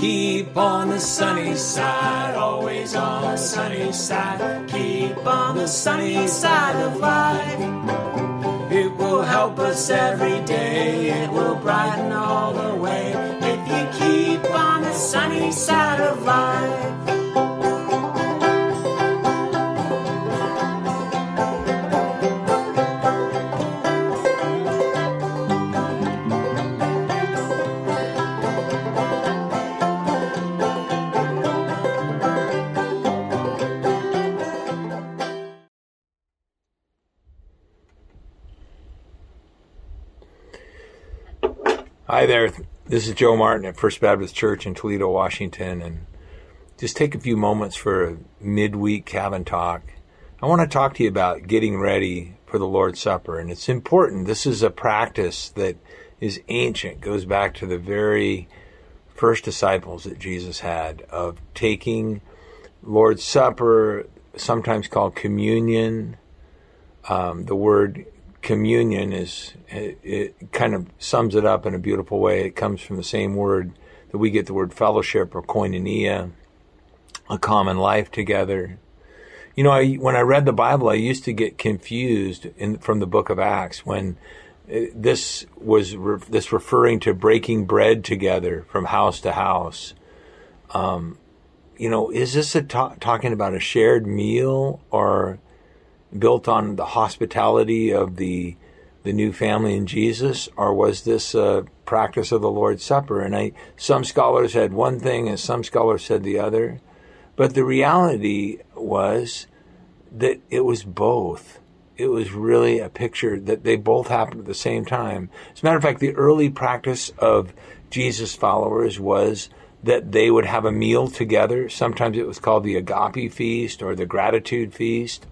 Keep on the sunny side, always on the sunny side. Keep on the sunny side of life. It will help us every day, it will brighten all the way. If you keep on the sunny side of life. Hi there. This is Joe Martin at First Baptist Church in Toledo, Washington, and just take a few moments for a midweek cabin talk. I want to talk to you about getting ready for the Lord's Supper, and it's important. This is a practice that is ancient, goes back to the very first disciples that Jesus had of taking Lord's Supper, sometimes called communion. Um, the word communion is it, it, kind of sums it up in a beautiful way. It comes from the same word that we get the word fellowship or koinonia, a common life together. You know, I, when I read the Bible, I used to get confused in, from the book of Acts when it, uh, this was re, this referring to breaking bread together from house to house. Um, you know, is this ta- talking about a shared meal or built on the hospitality of the the new family in Jesus, or was this a practice of the Lord's Supper? And I, some scholars had one thing, and some scholars said the other. But the reality was that it was both. It was really a picture that they both happened at the same time. As a matter of fact, the early practice of Jesus' followers was that they would have a meal together. Sometimes it was called the agape feast or the gratitude feast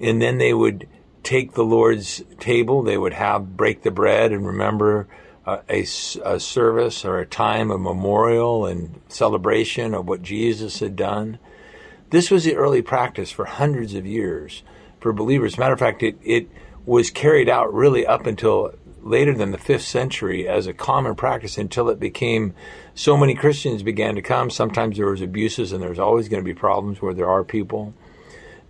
and then they would take the Lord's table. They would have break the bread and remember uh, a, a, service or a time of memorial and celebration of what Jesus had done. This was the early practice for hundreds of years for believers. Matter of fact, it, it was carried out really up until later than the fifth century as a common practice until it became so many Christians began to come. Sometimes there was abuses and there's always going to be problems where there are people.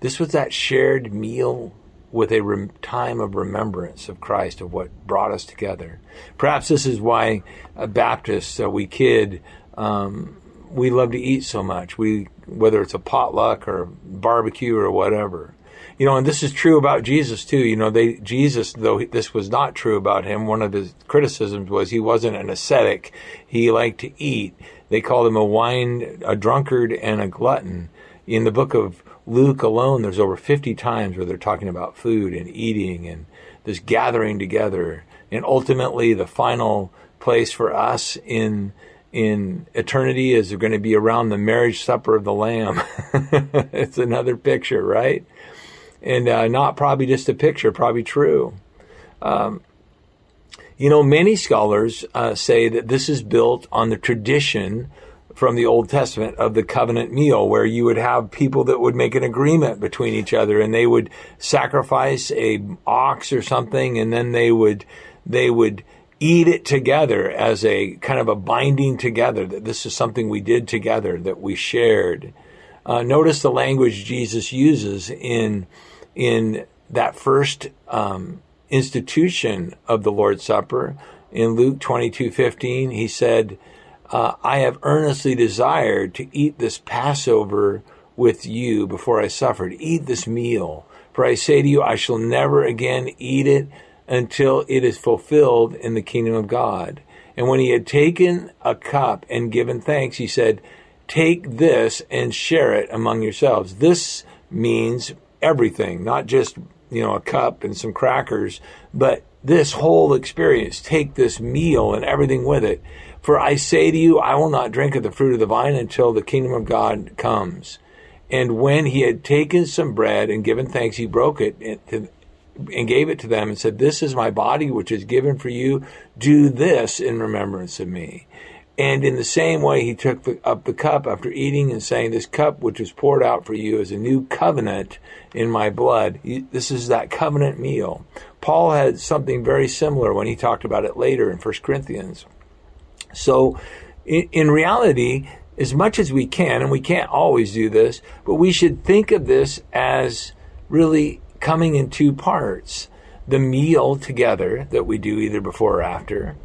This was that shared meal with a rem- time of remembrance of Christ, of what brought us together. Perhaps this is why Baptists, uh, we kid, um, we love to eat so much. We, whether it's a potluck or barbecue or whatever. You know, and this is true about Jesus too. You know, they Jesus, though this was not true about him, one of his criticisms was he wasn't an ascetic. He liked to eat. They called him a wine, a drunkard, and a glutton. In the book of Luke alone, there's over 50 times where they're talking about food and eating and this gathering together. And ultimately, the final place for us in in eternity is going to be around the marriage supper of the Lamb. it's another picture, right? And uh, not probably just a picture, probably true. Um, you know, many scholars uh, say that this is built on the tradition from the Old Testament of the covenant meal, where you would have people that would make an agreement between each other, and they would sacrifice a ox or something, and then they would they would eat it together as a kind of a binding together that this is something we did together that we shared. Uh, notice the language Jesus uses in in that first um, institution of the Lord's Supper in Luke twenty two fifteen. He said uh, I have earnestly desired to eat this Passover with you before I suffered. Eat this meal. For I say to you, I shall never again eat it until it is fulfilled in the kingdom of God. And when he had taken a cup and given thanks, he said, Take this and share it among yourselves. This means everything, not just, you know, a cup and some crackers, but this whole experience. Take this meal and everything with it. For I say to you, I will not drink of the fruit of the vine until the kingdom of God comes. And when he had taken some bread and given thanks, he broke it and gave it to them and said, This is my body, which is given for you. Do this in remembrance of me. And in the same way, he took up the cup after eating and saying, This cup which was poured out for you is a new covenant in my blood. This is that covenant meal. Paul had something very similar when he talked about it later in 1 Corinthians. So in, in reality, as much as we can, and we can't always do this, but we should think of this as really coming in two parts the meal together that we do either before or after,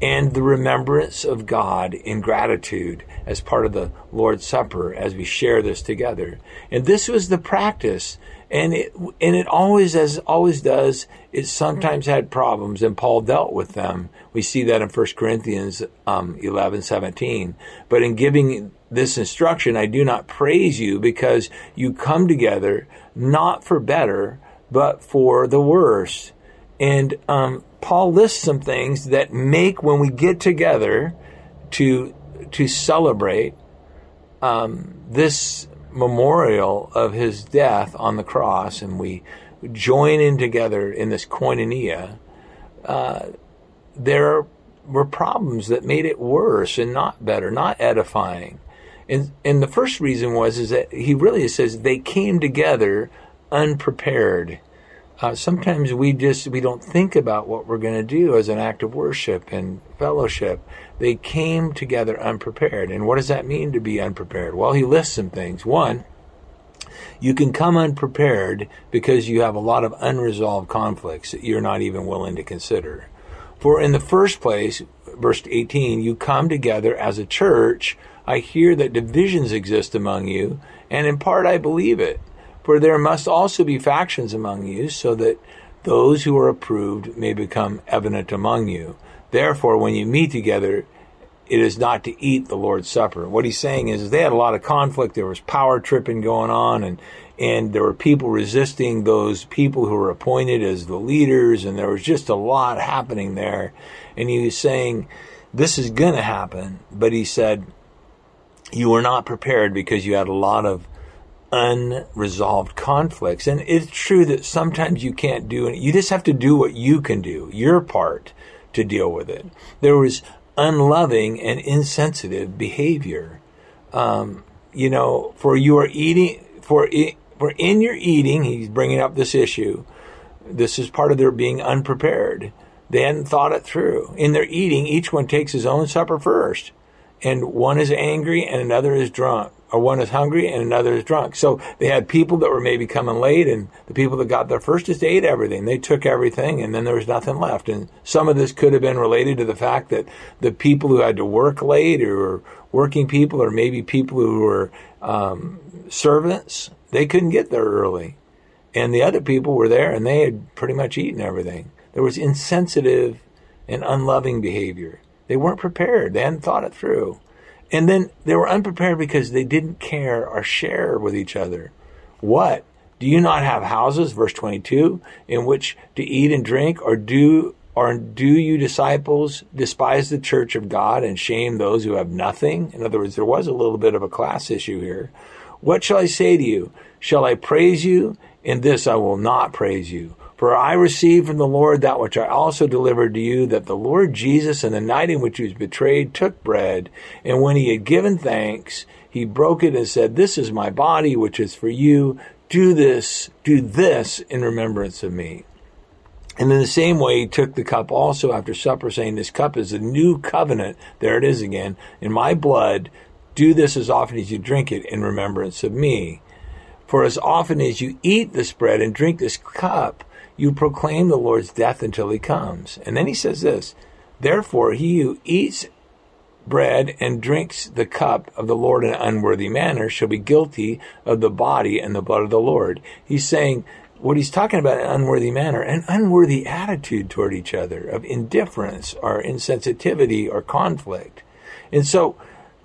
and the remembrance of God in gratitude as part of the Lord's Supper as we share this together. And this was the practice. And it, and it always, as always does, it sometimes had problems, and Paul dealt with them. We see that in 1 Corinthians um, 11, 17. But in giving this instruction, I do not praise you because you come together not for better, but for the worse. And um, Paul lists some things that make when we get together to to celebrate um, this memorial of his death on the cross, and we join in together in this koinonia. Uh, there were problems that made it worse and not better, not edifying. And and the first reason was is that he really says they came together unprepared. Uh, sometimes we just we don't think about what we're going to do as an act of worship and fellowship. They came together unprepared. And what does that mean to be unprepared? Well, he lists some things. One, you can come unprepared because you have a lot of unresolved conflicts that you're not even willing to consider. For in the first place, verse 18, you come together as a church. I hear that divisions exist among you, and in part I believe it. For there must also be factions among you, so that those who are approved may become evident among you. Therefore, when you meet together, it is not to eat the Lord's Supper. What he's saying is they had a lot of conflict. There was power tripping going on, and and there were people resisting those people who were appointed as the leaders, and there was just a lot happening there. And he was saying, "This is going to happen," but he said, "You were not prepared because you had a lot of unresolved conflicts. And it's true that sometimes you can't do it. You just have to do what you can do, your part to deal with it. There was unloving and insensitive behavior. Um, you know, for you are eating, for, for in your eating, he's bringing up this issue. This is part of their being unprepared. They hadn't thought it through. In their eating, each one takes his own supper first. And one is angry and another is drunk or one is hungry and another is drunk. So they had people that were maybe coming late, and the people that got there first just ate everything. They took everything, and then there was nothing left. And some of this could have been related to the fact that the people who had to work late, or working people, or maybe people who were um, servants, they couldn't get there early, and the other people were there, and they had pretty much eaten everything. There was insensitive and unloving behavior. They weren't prepared. They hadn't thought it through. And then they were unprepared because they didn't care or share with each other. What? Do you not have houses, verse 22, in which to eat and drink, or do or do you disciples despise the church of God and shame those who have nothing? In other words, there was a little bit of a class issue here. What shall I say to you? Shall I praise you? In this I will not praise you. For I received from the Lord that which I also delivered to you, that the Lord Jesus, in the night in which he was betrayed, took bread, and when he had given thanks, he broke it and said, This is my body, which is for you. Do this, do this in remembrance of me. And in the same way, he took the cup also after supper, saying, This cup is a new covenant. There it is again. In my blood, do this as often as you drink it in remembrance of me. For as often as you eat this bread and drink this cup, you proclaim the Lord's death until he comes. And then he says this Therefore, he who eats bread and drinks the cup of the Lord in an unworthy manner shall be guilty of the body and the blood of the Lord. He's saying, what he's talking about an unworthy manner, an unworthy attitude toward each other of indifference or insensitivity or conflict. And so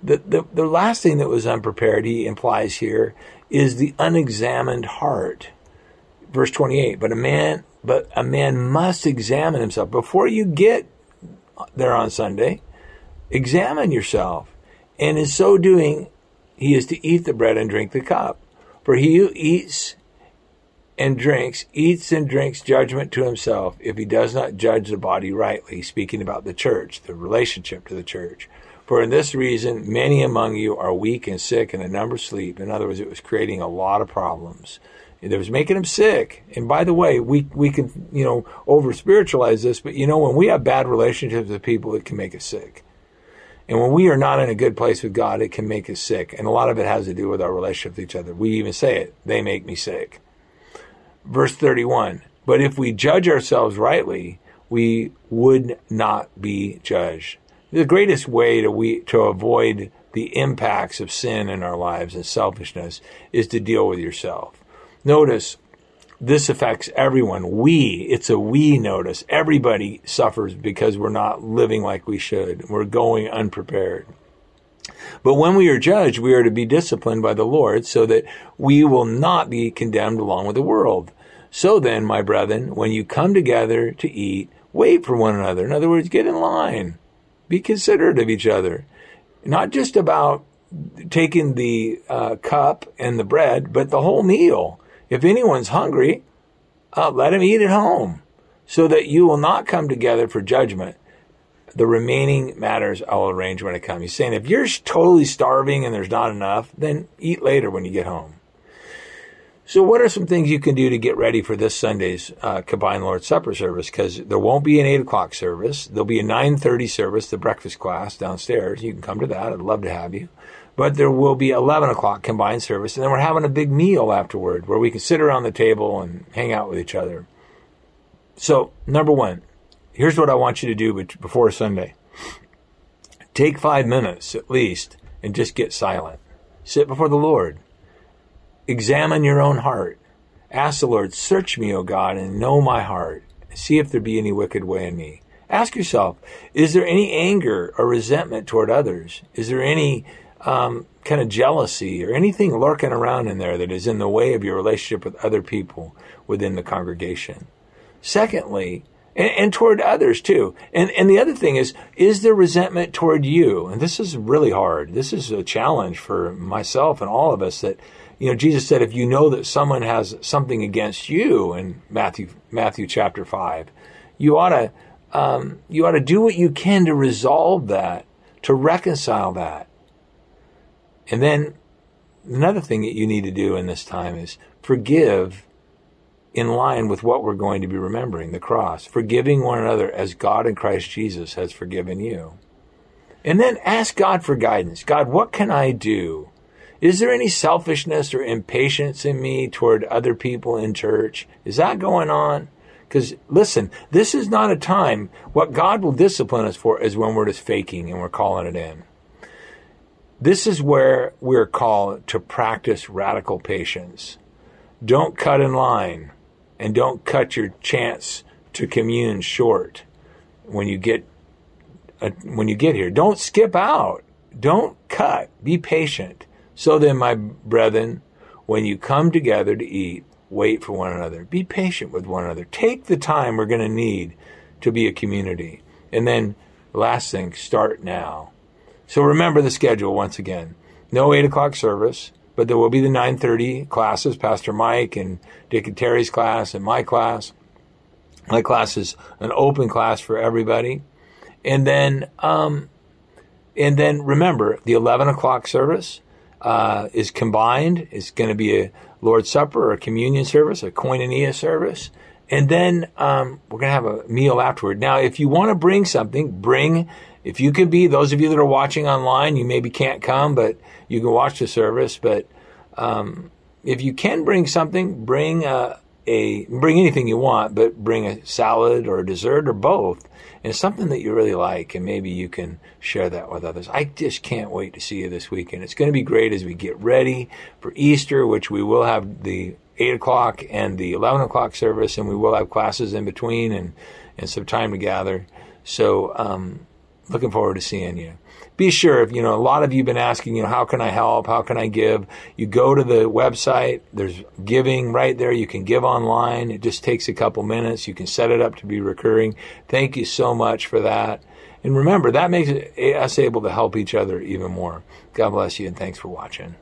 the, the, the last thing that was unprepared, he implies here, is the unexamined heart verse 28 but a man but a man must examine himself before you get there on sunday. Examine yourself. And in so doing he is to eat the bread and drink the cup. For he who eats and drinks eats and drinks judgment to himself. If he does not judge the body rightly speaking about the church the relationship to the church. For in this reason many among you are weak and sick and a number sleep. In other words it was creating a lot of problems it was making him sick. And by the way, we we can you know over spiritualize this, but you know when we have bad relationships with people, it can make us sick. And when we are not in a good place with God, it can make us sick. And a lot of it has to do with our relationship with each other. We even say it, they make me sick. Verse 31 But if we judge ourselves rightly, we would not be judged. The greatest way to, we, to avoid the impacts of sin in our lives and selfishness is to deal with yourself. Notice this affects everyone. We, it's a we notice. Everybody suffers because we're not living like we should. We're going unprepared. But when we are judged, we are to be disciplined by the Lord so that we will not be condemned along with the world. So then, my brethren, when you come together to eat, wait for one another. In other words, get in line. Be considerate of each other. Not just about taking the uh, cup and the bread, but the whole meal. If anyone's hungry, uh, let him eat at home, so that you will not come together for judgment. The remaining matters I will arrange when I come. He's saying if you're totally starving and there's not enough, then eat later when you get home. So, what are some things you can do to get ready for this Sunday's uh, combined Lord's Supper service? Because there won't be an eight o'clock service. There'll be a nine thirty service, the breakfast class downstairs. You can come to that. I'd love to have you. But there will be eleven o'clock combined service, and then we're having a big meal afterward where we can sit around the table and hang out with each other. So, number one, here's what I want you to do before Sunday. Take five minutes at least and just get silent. Sit before the Lord Examine your own heart. Ask the Lord, Search me, O God, and know my heart. See if there be any wicked way in me. Ask yourself, is there any anger or resentment toward others? Is there any um, kind of jealousy or anything lurking around in there that is in the way of your relationship with other people within the congregation? Secondly, and, and, toward others too. And and the other thing is, is there resentment toward you? And this is really hard. This is a challenge for myself and all of us that you know, Jesus said, if you know that someone has something against you in Matthew, Matthew chapter five, you ought to, um, you ought to do what you can to resolve that, to reconcile that. And then another thing that you need to do in this time is forgive in line with what we're going to be remembering, the cross, forgiving one another as God in Christ Jesus has forgiven you. And then ask God for guidance. God, what can I do is there any selfishness or impatience in me toward other people in church? Is that going on? Because listen, this is not a time. What God will discipline us for is when we're just faking and we're calling it in. This is where we're called to practice radical patience. Don't cut in line and don't cut your chance to commune short when you get uh, when you get here. Don't skip out. Don't cut. Be patient. So then, my brethren, when you come together to eat, wait for one another. Be patient with one another. Take the time we're going to need to be a community. And then, last thing, start now. So remember the schedule once again. No 8 o'clock service, but there will be the 9.30 classes, Pastor Mike and Dick and Terry's class and my class. My class is an open class for everybody. And then, um, and then remember the 11 o'clock service uh, is combined. It's going to be a Lord's Supper or a communion service, a koinonia service. And then um, we're going to have a meal afterward. Now, if you want to bring something, bring, if you can be, those of you that are watching online, you maybe can't come, but you can watch the service. But um, if you can bring something, bring a, a, bring anything you want, but bring a salad or a dessert or both and something that you really like, and maybe you can share that with others. I just can't wait to see you this weekend. It's going to be great as we get ready for Easter, which we will have the 8 o'clock and the 11 o'clock service, and we will have classes in between and, and some time to gather. So, um, looking forward to seeing you. Be sure if you know a lot of you have been asking you know how can i help? How can i give? You go to the website. There's giving right there. You can give online. It just takes a couple minutes. You can set it up to be recurring. Thank you so much for that. And remember that makes us able to help each other even more. God bless you and thanks for watching